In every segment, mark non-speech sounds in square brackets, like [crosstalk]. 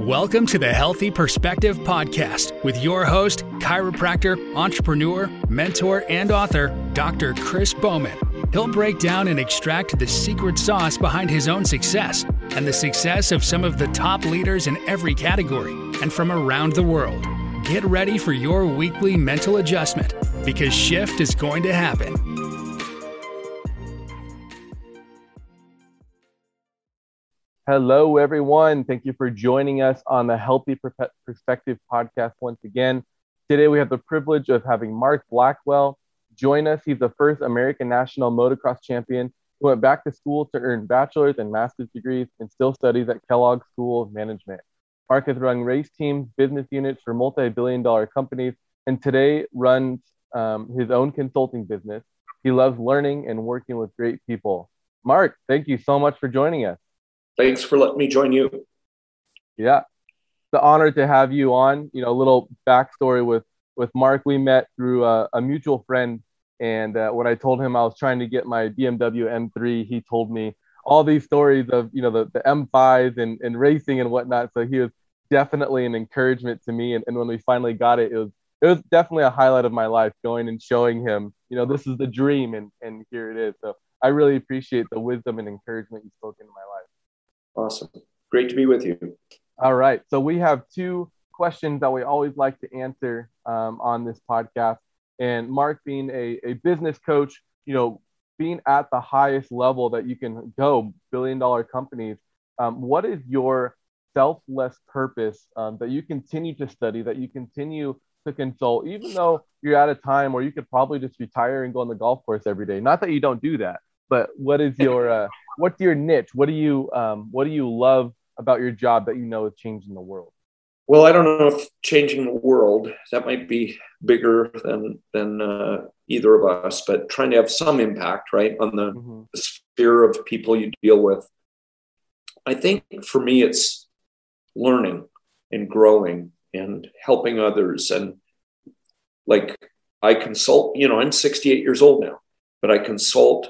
Welcome to the Healthy Perspective Podcast with your host, chiropractor, entrepreneur, mentor, and author, Dr. Chris Bowman. He'll break down and extract the secret sauce behind his own success and the success of some of the top leaders in every category and from around the world. Get ready for your weekly mental adjustment because shift is going to happen. Hello, everyone. Thank you for joining us on the Healthy Perspective podcast once again. Today, we have the privilege of having Mark Blackwell join us. He's the first American national motocross champion who went back to school to earn bachelor's and master's degrees and still studies at Kellogg School of Management. Mark has run race teams, business units for multi billion dollar companies, and today runs um, his own consulting business. He loves learning and working with great people. Mark, thank you so much for joining us. Thanks for letting me join you. Yeah, the honor to have you on. You know, a little backstory with with Mark. We met through a, a mutual friend, and uh, when I told him I was trying to get my BMW M3, he told me all these stories of you know the, the M5s and, and racing and whatnot. So he was definitely an encouragement to me. And, and when we finally got it, it was it was definitely a highlight of my life going and showing him, you know, this is the dream and and here it is. So I really appreciate the wisdom and encouragement you spoke into my life. Awesome. Great to be with you. All right. So we have two questions that we always like to answer um, on this podcast. And Mark, being a, a business coach, you know, being at the highest level that you can go, billion dollar companies, um, what is your selfless purpose um, that you continue to study, that you continue to consult, even though you're at a time where you could probably just retire and go on the golf course every day? Not that you don't do that, but what is your uh, what's your niche? What do you um, what do you love about your job that you know is changing the world? Well, I don't know if changing the world that might be bigger than than uh, either of us, but trying to have some impact, right, on the, mm-hmm. the sphere of people you deal with. I think for me, it's learning and growing and helping others, and like I consult. You know, I'm 68 years old now, but I consult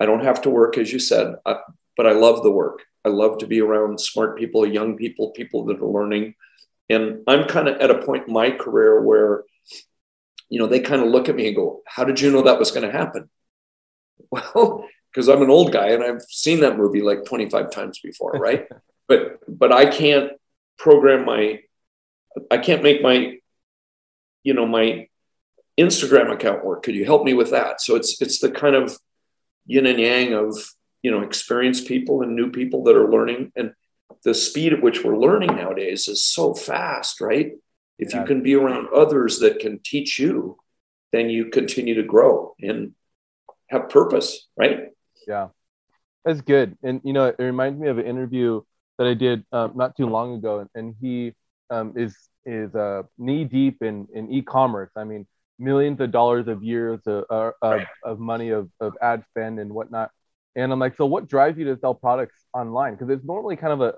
I don't have to work, as you said, uh, but I love the work. I love to be around smart people, young people, people that are learning. And I'm kind of at a point in my career where, you know, they kind of look at me and go, How did you know that was going to happen? [laughs] Well, because I'm an old guy and I've seen that movie like 25 times before, right? [laughs] but but I can't program my I can't make my you know my Instagram account work. Could you help me with that? So it's it's the kind of yin and yang of you know experienced people and new people that are learning. And the speed at which we're learning nowadays is so fast right? If yeah. you can be around others that can teach you then you continue to grow and have purpose right? Yeah. That's good. And you know it reminds me of an interview that i did um, not too long ago. And he um, is is uh, knee deep in in e-commerce. I mean millions of dollars of years of, uh, of, of money of, of ad spend and whatnot. And I'm like, so what drives you to sell products online? Because it's normally kind of a,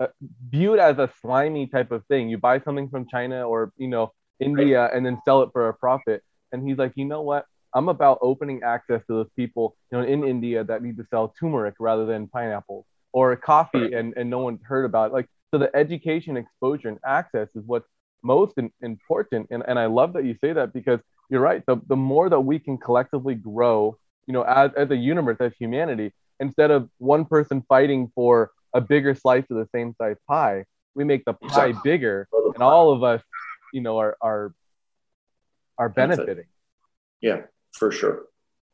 a, viewed as a slimy type of thing. You buy something from China or you know India and then sell it for a profit. And he's like, you know what? I'm about opening access to those people, you know, in India that need to sell turmeric rather than pineapples or coffee and, and no one heard about it. Like, so the education, exposure, and access is what's most in, important. And, and I love that you say that because you're right. The, the more that we can collectively grow, you know, as, as a universe, as humanity, instead of one person fighting for a bigger slice of the same size pie, we make the pie bigger and all of us, you know, are, are, are benefiting. Yeah, for sure.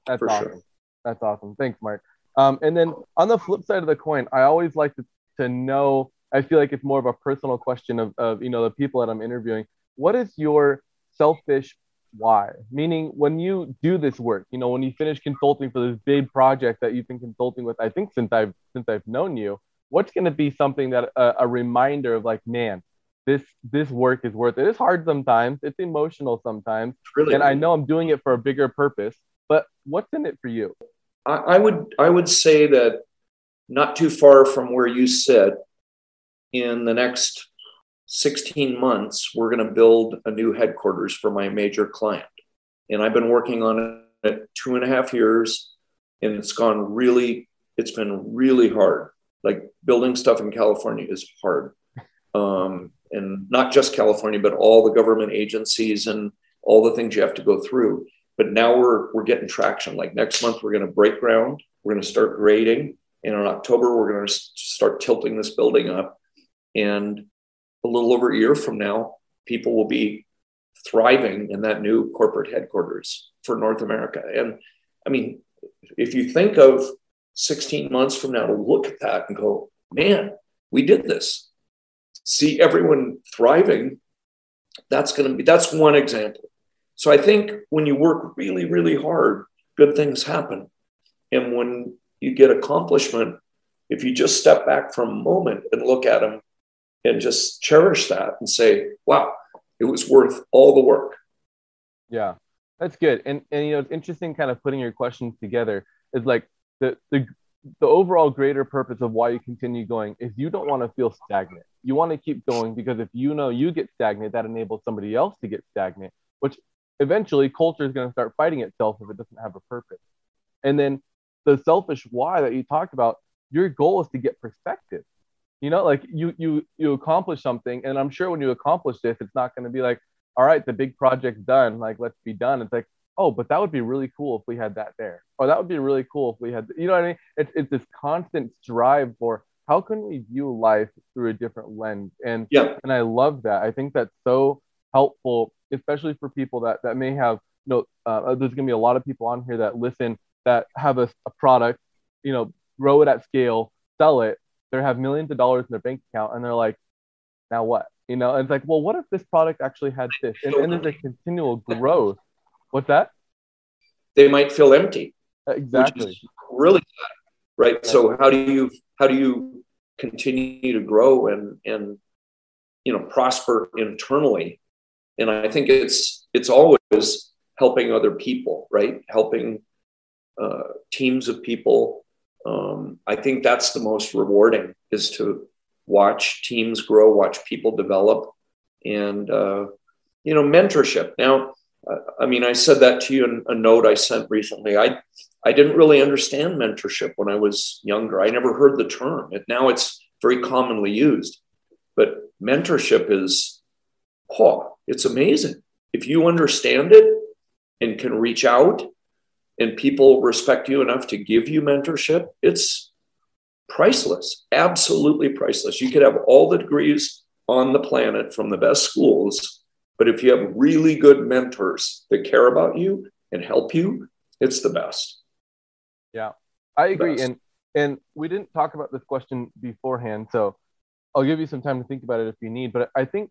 That's for awesome. Sure. That's awesome. Thanks, Mark. Um, and then on the flip side of the coin, I always like to, to know I feel like it's more of a personal question of, of you know the people that I'm interviewing. What is your selfish why? Meaning when you do this work, you know, when you finish consulting for this big project that you've been consulting with, I think since I've since I've known you, what's going to be something that a, a reminder of like, man, this this work is worth it. It's hard sometimes. It's emotional sometimes, really and I know I'm doing it for a bigger purpose. But what's in it for you? I, I would I would say that not too far from where you sit, in the next 16 months, we're going to build a new headquarters for my major client. And I've been working on it two and a half years, and it's gone really, it's been really hard. Like building stuff in California is hard. um, and not just California, but all the government agencies and all the things you have to go through. But now we're we're getting traction. Like next month, we're going to break ground. We're going to start grading, and in October, we're going to start tilting this building up. And a little over a year from now, people will be thriving in that new corporate headquarters for North America. And I mean, if you think of 16 months from now to look at that and go, man, we did this. See everyone thriving. That's going to be, that's one example. So I think when you work really, really hard, good things happen. And when you get accomplishment, if you just step back for a moment and look at them and just cherish that and say, wow, it was worth all the work. Yeah, that's good. And, and you know, it's interesting kind of putting your questions together is like the, the, the overall greater purpose of why you continue going is you don't want to feel stagnant. You want to keep going because if you know you get stagnant, that enables somebody else to get stagnant, which eventually culture is going to start fighting itself if it doesn't have a purpose. And then the selfish why that you talked about, your goal is to get perspective. You know, like you you you accomplish something, and I'm sure when you accomplish this, it's not going to be like, all right, the big project's done, like let's be done. It's like, oh, but that would be really cool if we had that there, or that would be really cool if we had, you know what I mean? It's it's this constant strive for how can we view life through a different lens, and yeah, and I love that. I think that's so helpful, especially for people that that may have you know, uh, there's going to be a lot of people on here that listen that have a, a product, you know, grow it at scale, sell it, they have millions of dollars in their bank account, and they're like, now what? You know, and it's like, well, what if this product actually had this? And, and there's a continual growth. What's that? They might feel empty. Exactly. really right? right. So how do you how do you continue to grow and and you know prosper internally? And I think it's it's always helping other people, right? Helping uh, teams of people. Um, I think that's the most rewarding is to watch teams grow, watch people develop, and uh, you know mentorship. Now, I mean, I said that to you in a note I sent recently. I I didn't really understand mentorship when I was younger. I never heard the term. And now it's very commonly used. But mentorship is, oh, it's amazing. If you understand it and can reach out and people respect you enough to give you mentorship, it's priceless, absolutely priceless. You could have all the degrees on the planet from the best schools, but if you have really good mentors that care about you and help you, it's the best. Yeah, I agree. And and we didn't talk about this question beforehand, so I'll give you some time to think about it if you need. But I think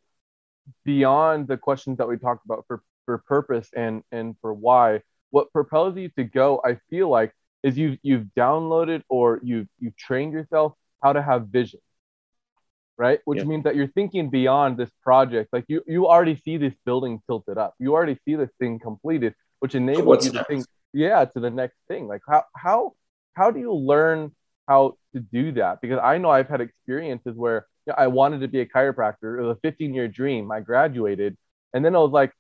beyond the questions that we talked about for for purpose and and for why, what propels you to go, I feel like, is you you've downloaded or you've you've trained yourself how to have vision right? Which yeah. means that you're thinking beyond this project. Like you you already see this building tilted up. You already see this thing completed which enables you to next? think yeah to the next thing. Like how how how do you learn how to do that? Because i know i've had experiences where you know, i wanted to be a chiropractor. It was a 15 year dream. I graduated. And then i was like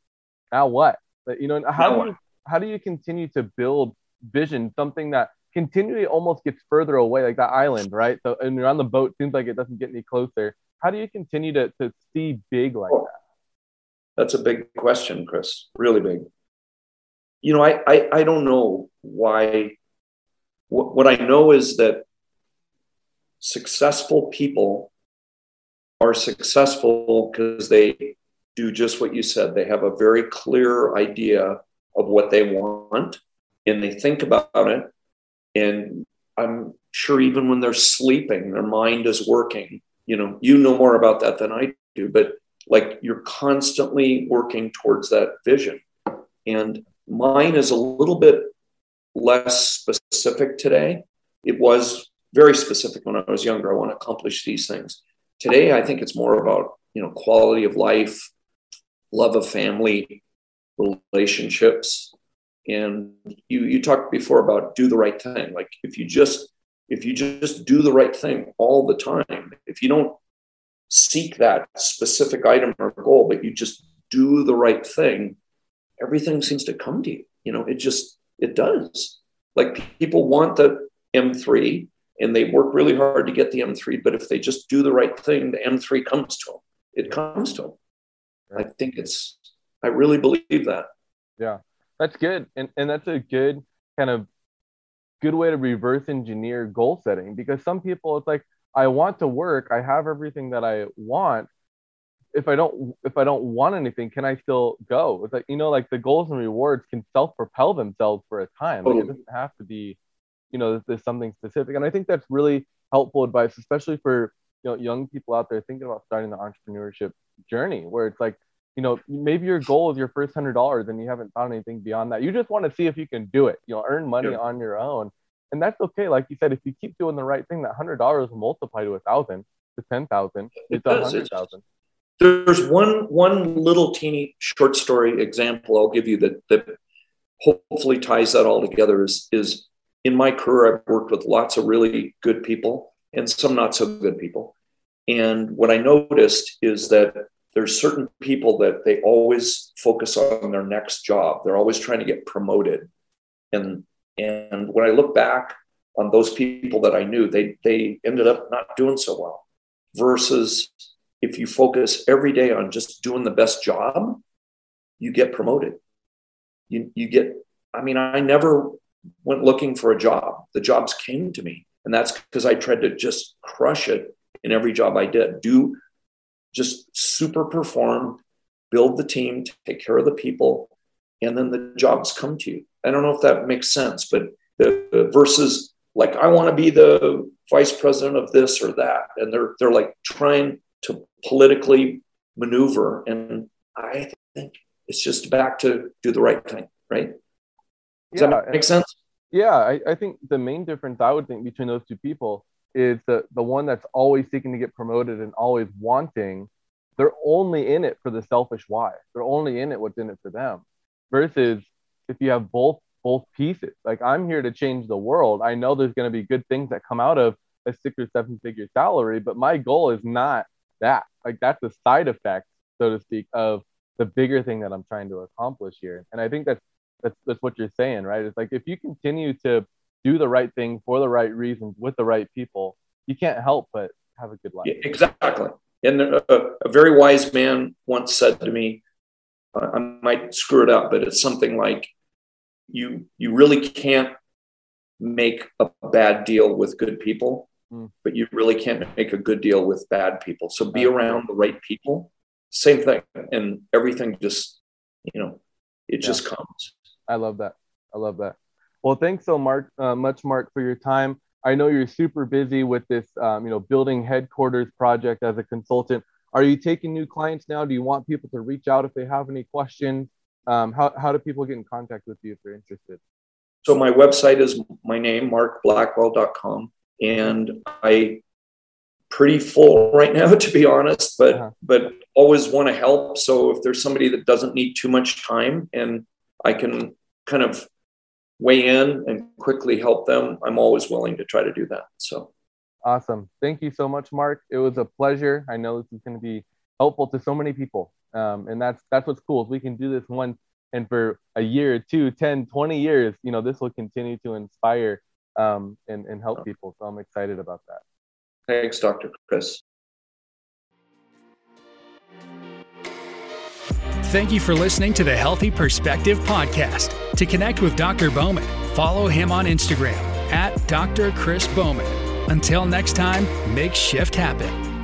now what? But, you know how do you how do you continue to build vision, something that continually almost gets further away, like that island, right? So, and you're on the boat, seems like it doesn't get any closer. How do you continue to, to see big like that? That's a big question, Chris. Really big. You know, I, I, I don't know why. What, what I know is that successful people are successful because they do just what you said. They have a very clear idea of what they want and they think about it. And I'm sure even when they're sleeping, their mind is working. You know, you know more about that than I do, but like you're constantly working towards that vision. And mine is a little bit less specific today. It was very specific when I was younger. I want to accomplish these things. Today, I think it's more about, you know, quality of life, love of family, relationships, and you you talked before about do the right thing like if you just if you just do the right thing all the time if you don't seek that specific item or goal but you just do the right thing everything seems to come to you you know it just it does like people want the m3 and they work really hard to get the M3. But if they just do the right thing, the M3 comes to them. It comes to them. I think it's. I really believe that. Yeah, that's good, and and that's a good kind of good way to reverse engineer goal setting because some people it's like I want to work, I have everything that I want. If I don't if I don't want anything, can I still go? It's like you know, like the goals and rewards can self-propel themselves for a time. Like it doesn't have to be, you know, there's something specific. And I think that's really helpful advice, especially for you know young people out there thinking about starting the entrepreneurship journey, where it's like you know, maybe your goal is your first hundred dollars and you haven't found anything beyond that. You just want to see if you can do it. You know, earn money yeah. on your own, and that's okay. Like you said, if you keep doing the right thing, that hundred dollars will multiply to a thousand, to ten thousand, it's a hundred thousand. There's one one little teeny short story example I'll give you that that hopefully ties that all together. Is is in my career I've worked with lots of really good people and some not so good people, and what I noticed is that there's certain people that they always focus on their next job. They're always trying to get promoted. And and when I look back on those people that I knew, they they ended up not doing so well. Versus if you focus every day on just doing the best job, you get promoted. You you get I mean, I never went looking for a job. The jobs came to me. And that's because I tried to just crush it in every job I did. Do just super perform, build the team, take care of the people, and then the jobs come to you. I don't know if that makes sense, but the, versus like I want to be the vice president of this or that, and they're they're like trying to politically maneuver, and I think it's just back to do the right thing, right? Does yeah, that make sense? Yeah, I, I think the main difference I would think between those two people is the the one that's always seeking to get promoted and always wanting they're only in it for the selfish why. They're only in it what's in it for them versus if you have both both pieces. Like i'm here to change the world. I know there's going to be good things that come out of a six or seven figure salary but my goal is not that. Like that's a side effect so to speak of the bigger thing that i'm trying to accomplish here. And i think that's that's that's what you're saying right? It's like if you continue to do the right thing for the right reasons with the right people, you can't help but have a good life. Yeah, exactly. And a, a, very wise man once said to me, I might screw it up, but it's something like you you really can't make a bad deal with good people, mm. but you really can't make a good deal with bad people. So be around the right people. Same thing, and everything just you know it yeah. just comes. I love that. I love that. Well, thanks so Mark, uh, much, Mark, for your time. I know you're super busy with this, um, you know, building headquarters project as a consultant. Are you taking new clients now? Do you want people to reach out if they have any questions? Um, how, how do people get in contact with you if they're interested? So my website is my name, markblackwell.com. And I pretty full right now, [laughs] to be honest, but, uh-huh. but always want to help. So if there's somebody that doesn't need too much time and I can kind of weigh in and quickly help them, I'm always willing to try to do that. So awesome. Thank you so much, Mark. It was a pleasure. I know this is going to be helpful to so many people. Um, and that's that's what's cool. If we can do this once and for a year, two, 10, 20 years, you know, this will continue to inspire um, and, and help people. So I'm excited about that. Thanks, Dr. Chris. Thank you for listening to the Healthy Perspective Podcast. To connect with Dr. Bowman, follow him on Instagram at Dr. Chris Bowman. Until next time, make shift happen.